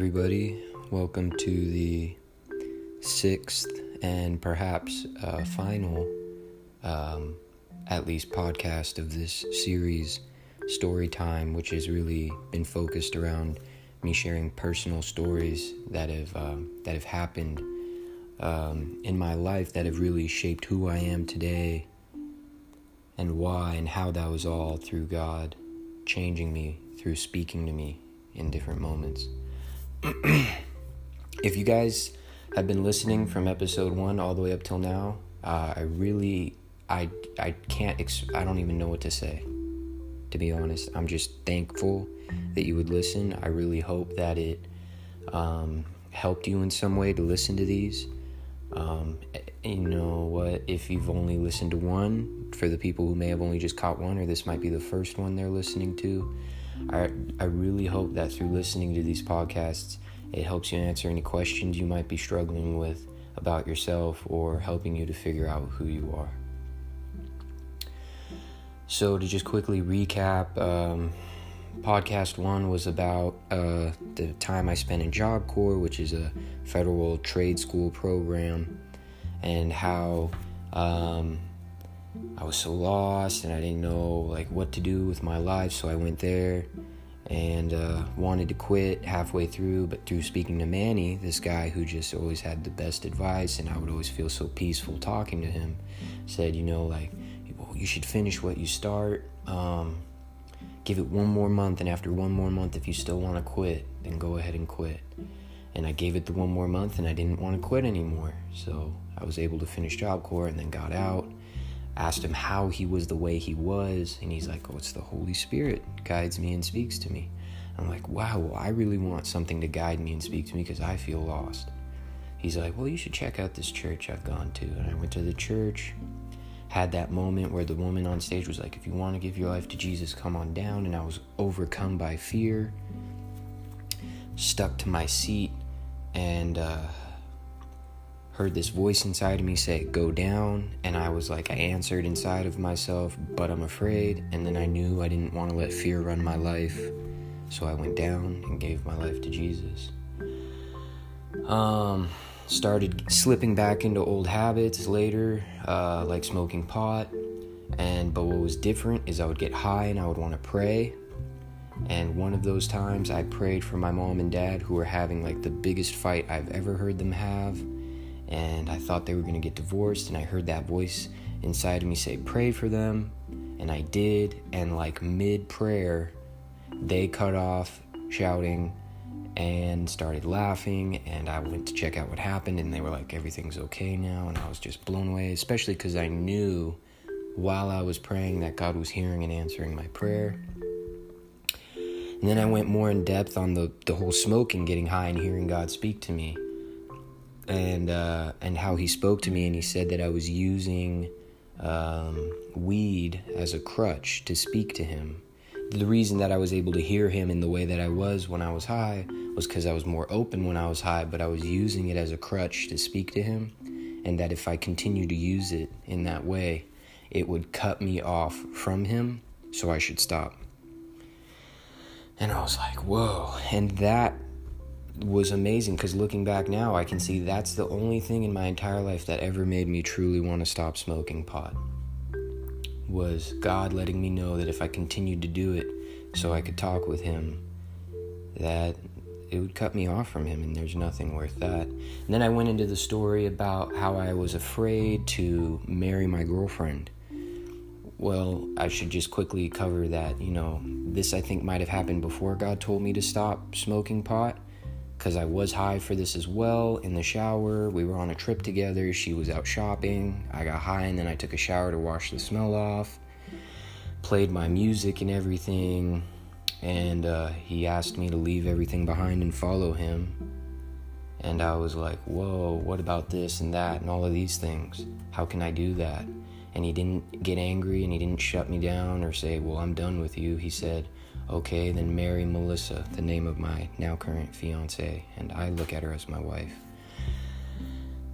everybody. Welcome to the sixth and perhaps uh, final, um, at least, podcast of this series, Story Time, which has really been focused around me sharing personal stories that have um, that have happened um, in my life that have really shaped who I am today and why and how that was all through God changing me through speaking to me in different moments. if you guys have been listening from episode one all the way up till now, uh, I really, I, I can't, ex- I don't even know what to say. To be honest, I'm just thankful that you would listen. I really hope that it um, helped you in some way to listen to these. Um, you know what? If you've only listened to one, for the people who may have only just caught one, or this might be the first one they're listening to, I, I really hope that through listening to these podcasts, it helps you answer any questions you might be struggling with about yourself or helping you to figure out who you are. So, to just quickly recap, um, podcast one was about uh, the time I spent in Job Corps, which is a federal trade school program, and how um, I was so lost and I didn't know like what to do with my life. So I went there and uh, wanted to quit halfway through, but through speaking to Manny, this guy who just always had the best advice, and I would always feel so peaceful talking to him, said, you know, like, well, you should finish what you start. Um, give it one more month, and after one more month, if you still want to quit, then go ahead and quit. And I gave it the one more month, and I didn't want to quit anymore. So I was able to finish Job Corps and then got out asked him how he was the way he was, and he's like, Oh, it's the Holy Spirit guides me and speaks to me. I'm like, Wow, well, I really want something to guide me and speak to me because I feel lost. He's like, Well, you should check out this church I've gone to. And I went to the church, had that moment where the woman on stage was like, If you want to give your life to Jesus, come on down. And I was overcome by fear, stuck to my seat, and, uh, heard this voice inside of me say, Go down. And I was like, I answered inside of myself, but I'm afraid. And then I knew I didn't want to let fear run my life. So I went down and gave my life to Jesus. Um, started slipping back into old habits later, uh, like smoking pot. And but what was different is I would get high and I would want to pray. And one of those times I prayed for my mom and dad who were having like the biggest fight I've ever heard them have and I thought they were going to get divorced. And I heard that voice inside of me say, Pray for them. And I did. And like mid prayer, they cut off shouting and started laughing. And I went to check out what happened. And they were like, Everything's okay now. And I was just blown away, especially because I knew while I was praying that God was hearing and answering my prayer. And then I went more in depth on the, the whole smoking, getting high, and hearing God speak to me and uh, and how he spoke to me, and he said that I was using um, weed as a crutch to speak to him. The reason that I was able to hear him in the way that I was when I was high was because I was more open when I was high, but I was using it as a crutch to speak to him, and that if I continued to use it in that way, it would cut me off from him, so I should stop. And I was like, whoa. And that was amazing because looking back now, I can see that's the only thing in my entire life that ever made me truly want to stop smoking pot. Was God letting me know that if I continued to do it so I could talk with Him, that it would cut me off from Him, and there's nothing worth that. And then I went into the story about how I was afraid to marry my girlfriend. Well, I should just quickly cover that. You know, this I think might have happened before God told me to stop smoking pot because I was high for this as well in the shower. We were on a trip together. She was out shopping. I got high and then I took a shower to wash the smell off. Played my music and everything. And uh, he asked me to leave everything behind and follow him. And I was like, whoa, what about this and that and all of these things? How can I do that? And he didn't get angry and he didn't shut me down or say, well, I'm done with you. He said, Okay, then marry Melissa, the name of my now current fiance, and I look at her as my wife.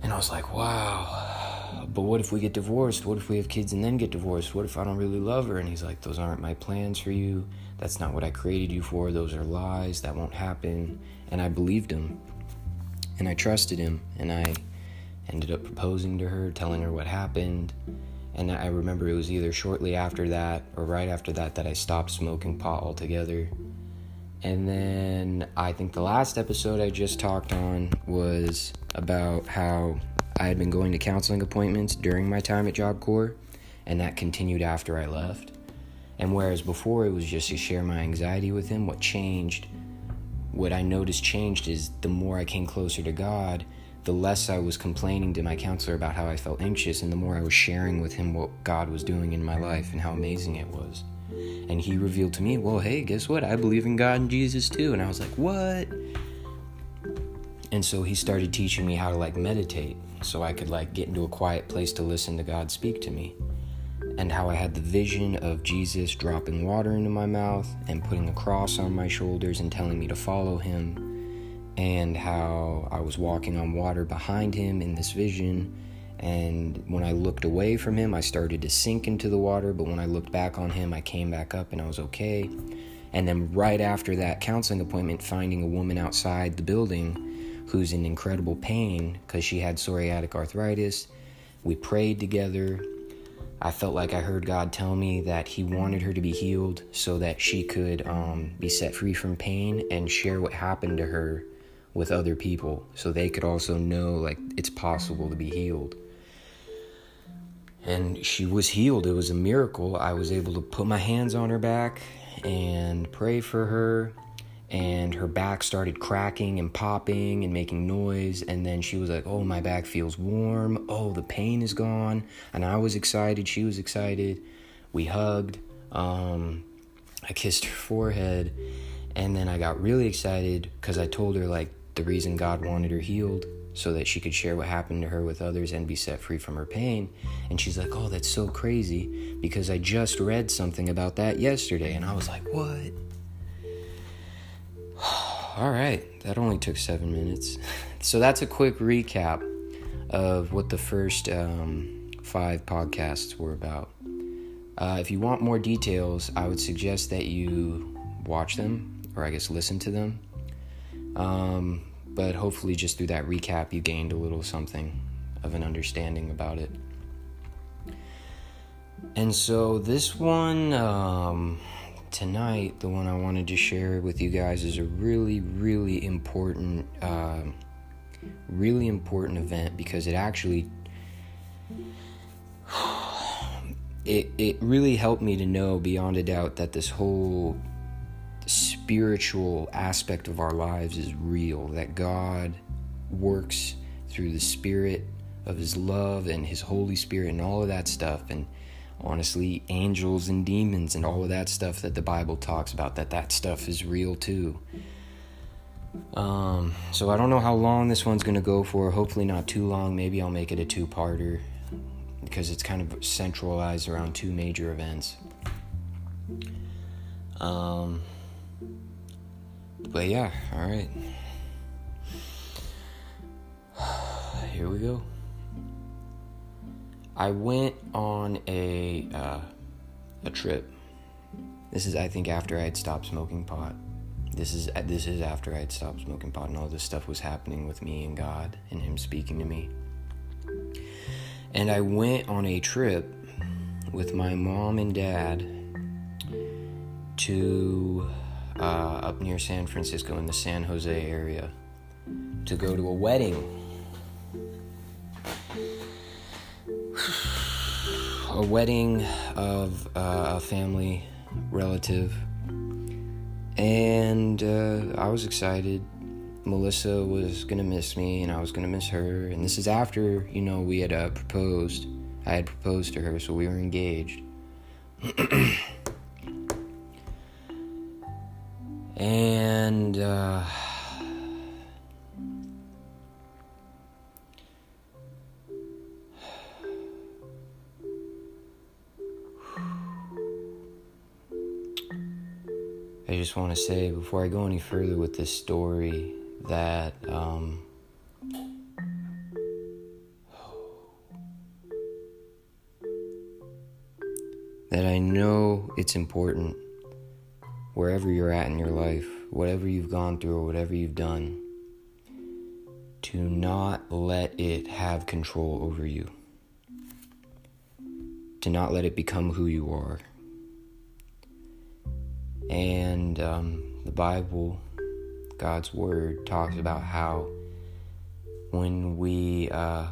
And I was like, wow, but what if we get divorced? What if we have kids and then get divorced? What if I don't really love her? And he's like, those aren't my plans for you. That's not what I created you for. Those are lies. That won't happen. And I believed him. And I trusted him. And I ended up proposing to her, telling her what happened. And I remember it was either shortly after that or right after that that I stopped smoking pot altogether. And then I think the last episode I just talked on was about how I had been going to counseling appointments during my time at Job Corps, and that continued after I left. And whereas before it was just to share my anxiety with him, what changed, what I noticed changed is the more I came closer to God, the less I was complaining to my counselor about how I felt anxious, and the more I was sharing with him what God was doing in my life and how amazing it was. And he revealed to me, well, hey, guess what? I believe in God and Jesus too. And I was like, what? And so he started teaching me how to like meditate so I could like get into a quiet place to listen to God speak to me. And how I had the vision of Jesus dropping water into my mouth and putting a cross on my shoulders and telling me to follow him. And how I was walking on water behind him in this vision and when I looked away from him, I started to sink into the water. But when I looked back on him, I came back up and I was okay. And then, right after that counseling appointment, finding a woman outside the building who's in incredible pain because she had psoriatic arthritis. We prayed together. I felt like I heard God tell me that He wanted her to be healed so that she could um, be set free from pain and share what happened to her with other people so they could also know like it's possible to be healed and she was healed. It was a miracle. I was able to put my hands on her back and pray for her, and her back started cracking and popping and making noise. And then she was like, Oh, my back feels warm. Oh, the pain is gone. And I was excited. She was excited. We hugged. Um, I kissed her forehead. And then I got really excited because I told her, like, the reason God wanted her healed so that she could share what happened to her with others and be set free from her pain. And she's like, Oh, that's so crazy because I just read something about that yesterday. And I was like, What? All right, that only took seven minutes. so that's a quick recap of what the first um, five podcasts were about. Uh, if you want more details, I would suggest that you watch them, or I guess listen to them. Um, but hopefully, just through that recap, you gained a little something of an understanding about it. And so, this one um, tonight, the one I wanted to share with you guys, is a really, really important, uh, really important event because it actually. It, it really helped me to know beyond a doubt that this whole spiritual aspect of our lives is real, that God works through the Spirit of His love and His Holy Spirit and all of that stuff. And honestly, angels and demons and all of that stuff that the Bible talks about, that that stuff is real too. Um, so I don't know how long this one's going to go for. Hopefully, not too long. Maybe I'll make it a two parter because it's kind of centralized around two major events. Um, but yeah, alright. Here we go. I went on a uh, a trip. This is, I think, after I had stopped smoking pot. This is this is after I had stopped smoking pot, and all this stuff was happening with me and God, and Him speaking to me. And I went on a trip with my mom and dad to uh, up near San Francisco in the San Jose area to go to a wedding. a wedding of uh, a family relative. And uh, I was excited. Melissa was gonna miss me, and I was gonna miss her. And this is after, you know, we had uh, proposed. I had proposed to her, so we were engaged. And uh, I just want to say before I go any further with this story that um, that I know it's important wherever you're at in your life, whatever you've gone through or whatever you've done, to not let it have control over you, to not let it become who you are. And um, the Bible, God's Word, talks about how when we uh,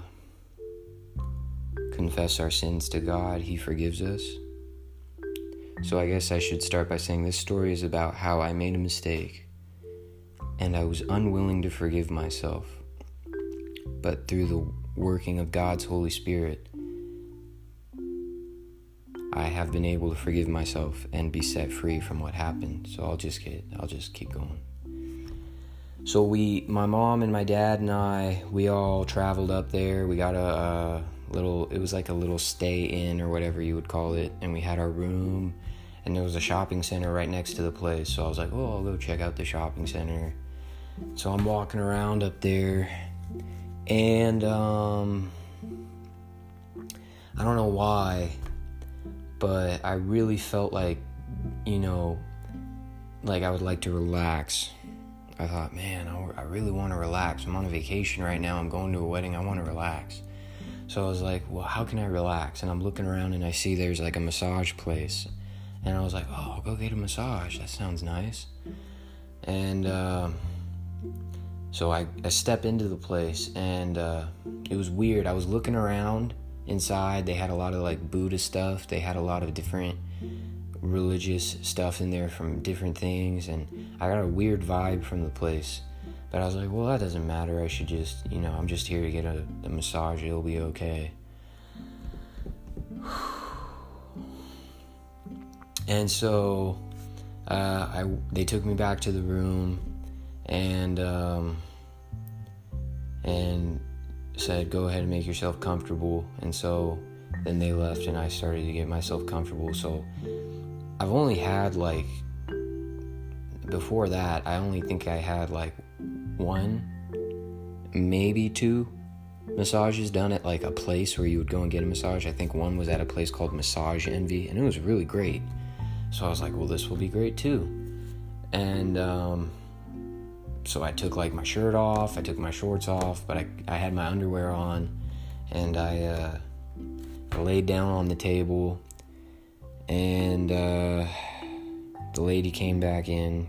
confess our sins to God, He forgives us. So I guess I should start by saying this story is about how I made a mistake and I was unwilling to forgive myself. But through the working of God's Holy Spirit, I have been able to forgive myself and be set free from what happened. So I'll just get I'll just keep going. So we my mom and my dad and I we all traveled up there. We got a, a little it was like a little stay in or whatever you would call it and we had our room and there was a shopping center right next to the place. So I was like, "Oh, I'll go check out the shopping center." So I'm walking around up there and um I don't know why, but I really felt like, you know, like I would like to relax. I thought, man, I, I really want to relax. I'm on a vacation right now. I'm going to a wedding. I want to relax. So I was like, well, how can I relax? And I'm looking around and I see there's like a massage place. And I was like, oh, I'll go get a massage. That sounds nice. And uh, so I, I step into the place and uh, it was weird. I was looking around inside. They had a lot of like Buddha stuff, they had a lot of different religious stuff in there from different things. And I got a weird vibe from the place. But I was like, well, that doesn't matter. I should just, you know, I'm just here to get a, a massage. It'll be okay. And so uh, I, they took me back to the room and um, and said, "Go ahead and make yourself comfortable." And so then they left, and I started to get myself comfortable. So I've only had like before that, I only think I had like one, maybe two massages done at like a place where you would go and get a massage. I think one was at a place called Massage Envy, and it was really great. So I was like, well, this will be great too. And um, so I took like my shirt off, I took my shorts off, but I, I had my underwear on, and I, uh, I laid down on the table, and uh, the lady came back in,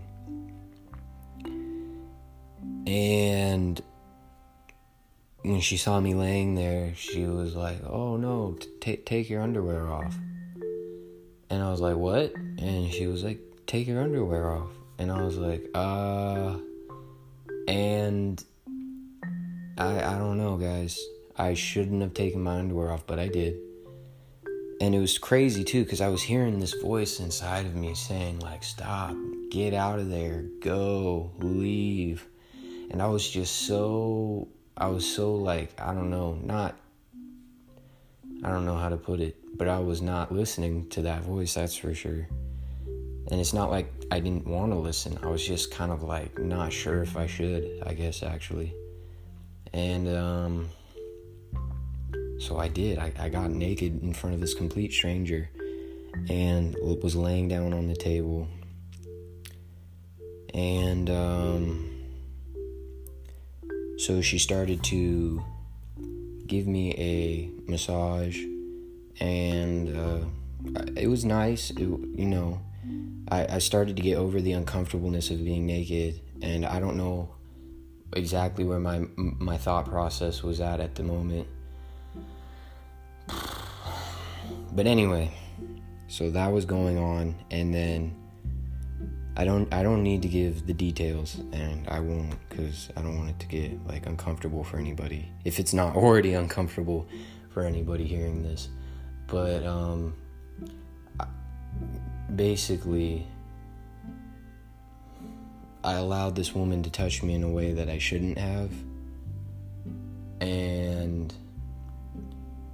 and when she saw me laying there, she was like, "Oh no, t- take your underwear off." And I was like, "What?" And she was like, "Take your underwear off." And I was like, "Uh." And I I don't know, guys. I shouldn't have taken my underwear off, but I did. And it was crazy too cuz I was hearing this voice inside of me saying like, "Stop. Get out of there. Go. Leave." And I was just so I was so like, I don't know, not I don't know how to put it but I was not listening to that voice, that's for sure. And it's not like I didn't want to listen. I was just kind of like not sure if I should, I guess, actually. And um, so I did. I, I got naked in front of this complete stranger and was laying down on the table. And um, so she started to give me a massage and uh, it was nice. It, you know, I, I started to get over the uncomfortableness of being naked, and I don't know exactly where my my thought process was at at the moment. But anyway, so that was going on, and then I don't I don't need to give the details, and I won't because I don't want it to get like uncomfortable for anybody. If it's not already uncomfortable for anybody hearing this. But um, basically, I allowed this woman to touch me in a way that I shouldn't have. And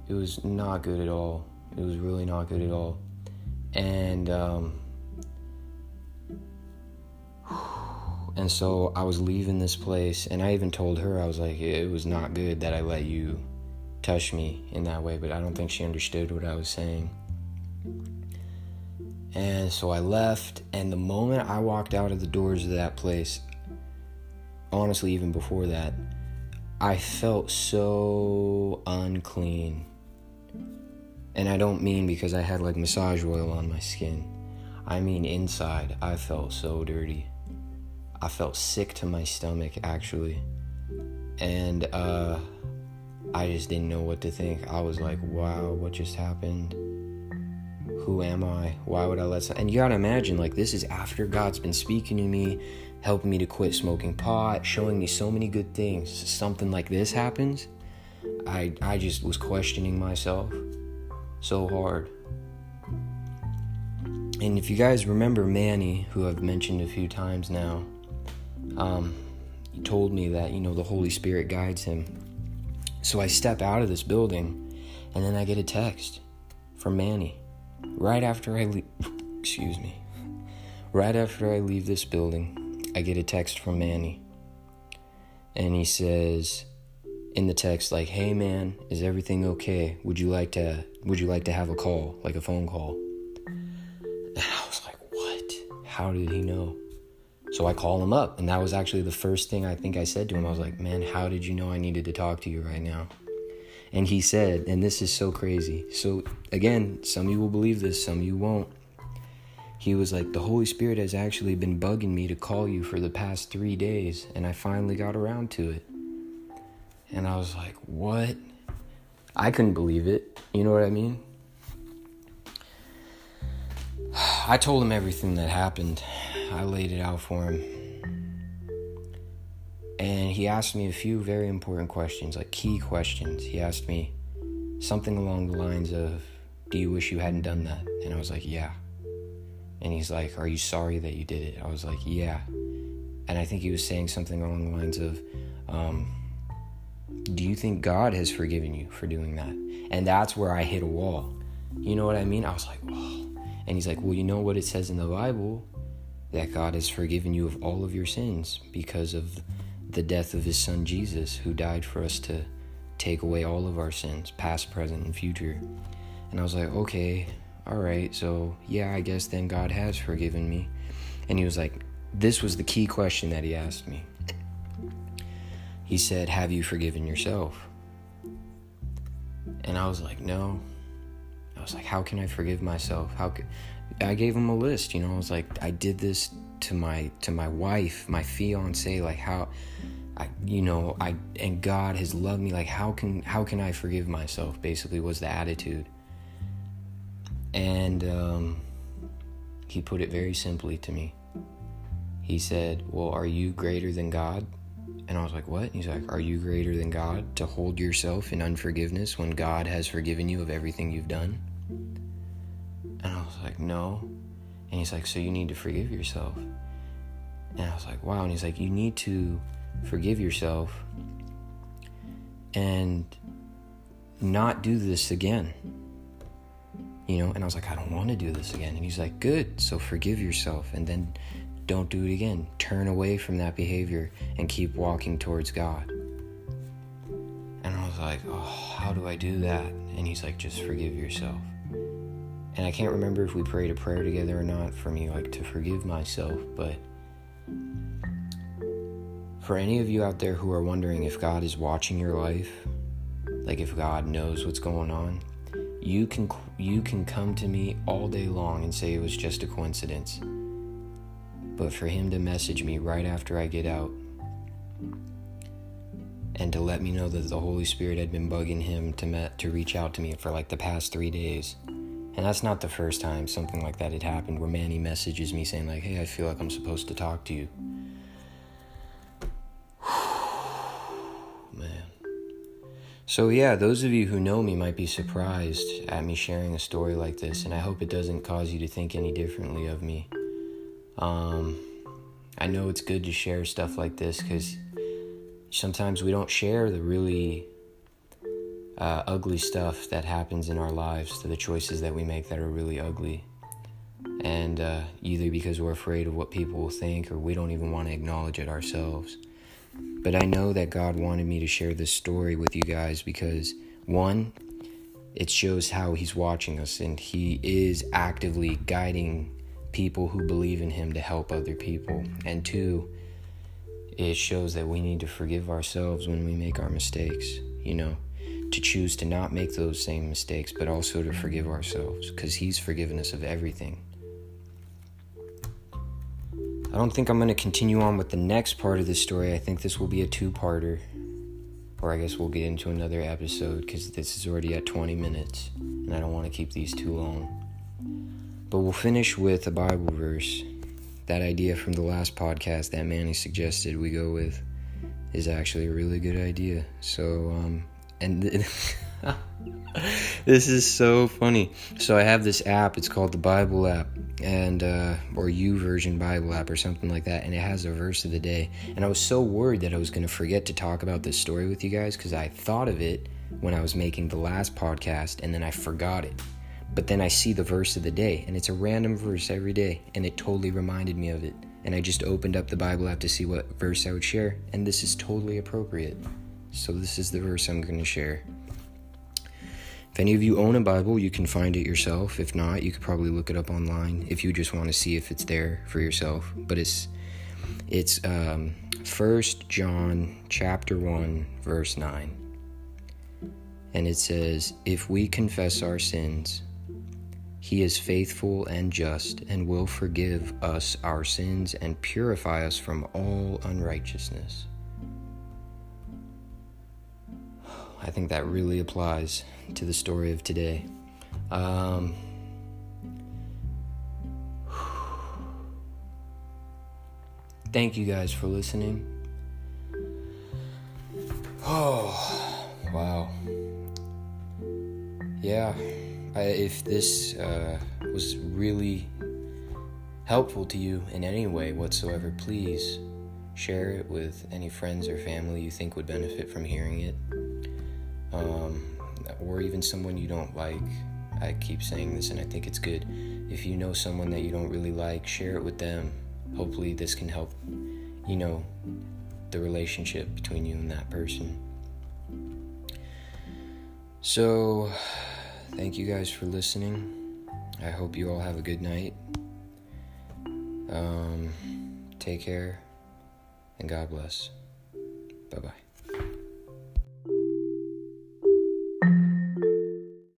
it was not good at all. It was really not good at all. And, um, and so I was leaving this place, and I even told her, I was like, it was not good that I let you touch me in that way, but I don't think she understood what I was saying. And so I left, and the moment I walked out of the doors of that place, honestly, even before that, I felt so unclean. And I don't mean because I had like massage oil on my skin. I mean inside, I felt so dirty. I felt sick to my stomach actually. And uh I just didn't know what to think. I was like, wow, what just happened? Who am I? Why would I let some... And you gotta imagine, like, this is after God's been speaking to me, helping me to quit smoking pot, showing me so many good things. Something like this happens. I, I just was questioning myself so hard. And if you guys remember Manny, who I've mentioned a few times now, um, he told me that, you know, the Holy Spirit guides him. So I step out of this building and then I get a text from Manny right after I leave. Excuse me. Right after I leave this building, I get a text from Manny. And he says in the text like, "Hey man, is everything okay? Would you like to would you like to have a call, like a phone call?" And I was like, "What? How did he know?" So I call him up, and that was actually the first thing I think I said to him. I was like, Man, how did you know I needed to talk to you right now? And he said, and this is so crazy. So, again, some of you will believe this, some you won't. He was like, The Holy Spirit has actually been bugging me to call you for the past three days, and I finally got around to it. And I was like, What? I couldn't believe it. You know what I mean? I told him everything that happened. I laid it out for him. And he asked me a few very important questions, like key questions. He asked me something along the lines of, Do you wish you hadn't done that? And I was like, Yeah. And he's like, Are you sorry that you did it? I was like, Yeah. And I think he was saying something along the lines of, um, Do you think God has forgiven you for doing that? And that's where I hit a wall. You know what I mean? I was like, Whoa. And he's like, Well, you know what it says in the Bible? that God has forgiven you of all of your sins because of the death of his son Jesus, who died for us to take away all of our sins, past, present, and future. And I was like, okay, all right, so yeah, I guess then God has forgiven me. And he was like, this was the key question that he asked me. He said, Have you forgiven yourself? And I was like, No. I was like, How can I forgive myself? How could I gave him a list, you know. I was like, I did this to my to my wife, my fiance. Like how, I you know I and God has loved me. Like how can how can I forgive myself? Basically, was the attitude. And um, he put it very simply to me. He said, "Well, are you greater than God?" And I was like, "What?" He's like, "Are you greater than God to hold yourself in unforgiveness when God has forgiven you of everything you've done?" And I was like, no. And he's like, so you need to forgive yourself. And I was like, wow. And he's like, you need to forgive yourself and not do this again. You know, and I was like, I don't want to do this again. And he's like, good. So forgive yourself and then don't do it again. Turn away from that behavior and keep walking towards God. And I was like, oh, how do I do that? And he's like, just forgive yourself. And I can't remember if we prayed a prayer together or not for me, like to forgive myself, but for any of you out there who are wondering if God is watching your life, like if God knows what's going on, you can you can come to me all day long and say it was just a coincidence. But for him to message me right after I get out and to let me know that the Holy Spirit had been bugging him to met, to reach out to me for like the past 3 days and that's not the first time something like that had happened where Manny messages me saying, like, hey, I feel like I'm supposed to talk to you. So, yeah, those of you who know me might be surprised at me sharing a story like this, and I hope it doesn't cause you to think any differently of me. Um, I know it's good to share stuff like this because sometimes we don't share the really uh, ugly stuff that happens in our lives, to the choices that we make that are really ugly. And uh, either because we're afraid of what people will think or we don't even want to acknowledge it ourselves. But I know that God wanted me to share this story with you guys because, one, it shows how he's watching us and he is actively guiding people who believe in him to help other people. And two, it shows that we need to forgive ourselves when we make our mistakes, you know, to choose to not make those same mistakes, but also to forgive ourselves because he's forgiven us of everything. I don't think I'm going to continue on with the next part of the story. I think this will be a two parter or I guess we'll get into another episode because this is already at 20 minutes and I don't want to keep these too long. But we'll finish with a Bible verse. That idea from the last podcast that Manny suggested we go with is actually a really good idea. So, um, and this is so funny. So I have this app. It's called the Bible app, and uh, or YouVersion Bible app or something like that, and it has a verse of the day. And I was so worried that I was going to forget to talk about this story with you guys because I thought of it when I was making the last podcast, and then I forgot it. But then I see the verse of the day, and it's a random verse every day, and it totally reminded me of it. And I just opened up the Bible app to see what verse I would share, and this is totally appropriate. So, this is the verse I'm going to share. If any of you own a Bible, you can find it yourself. If not, you could probably look it up online if you just want to see if it's there for yourself. But it's it's um, 1 John chapter 1 verse 9. And it says, "If we confess our sins, he is faithful and just and will forgive us our sins and purify us from all unrighteousness." I think that really applies to the story of today. Um, thank you guys for listening. Oh, wow. Yeah, I, if this uh, was really helpful to you in any way whatsoever, please share it with any friends or family you think would benefit from hearing it um, or even someone you don't like. I keep saying this and I think it's good. If you know someone that you don't really like, share it with them. Hopefully, this can help, you know, the relationship between you and that person. So, thank you guys for listening. I hope you all have a good night. Um, take care and God bless. Bye bye.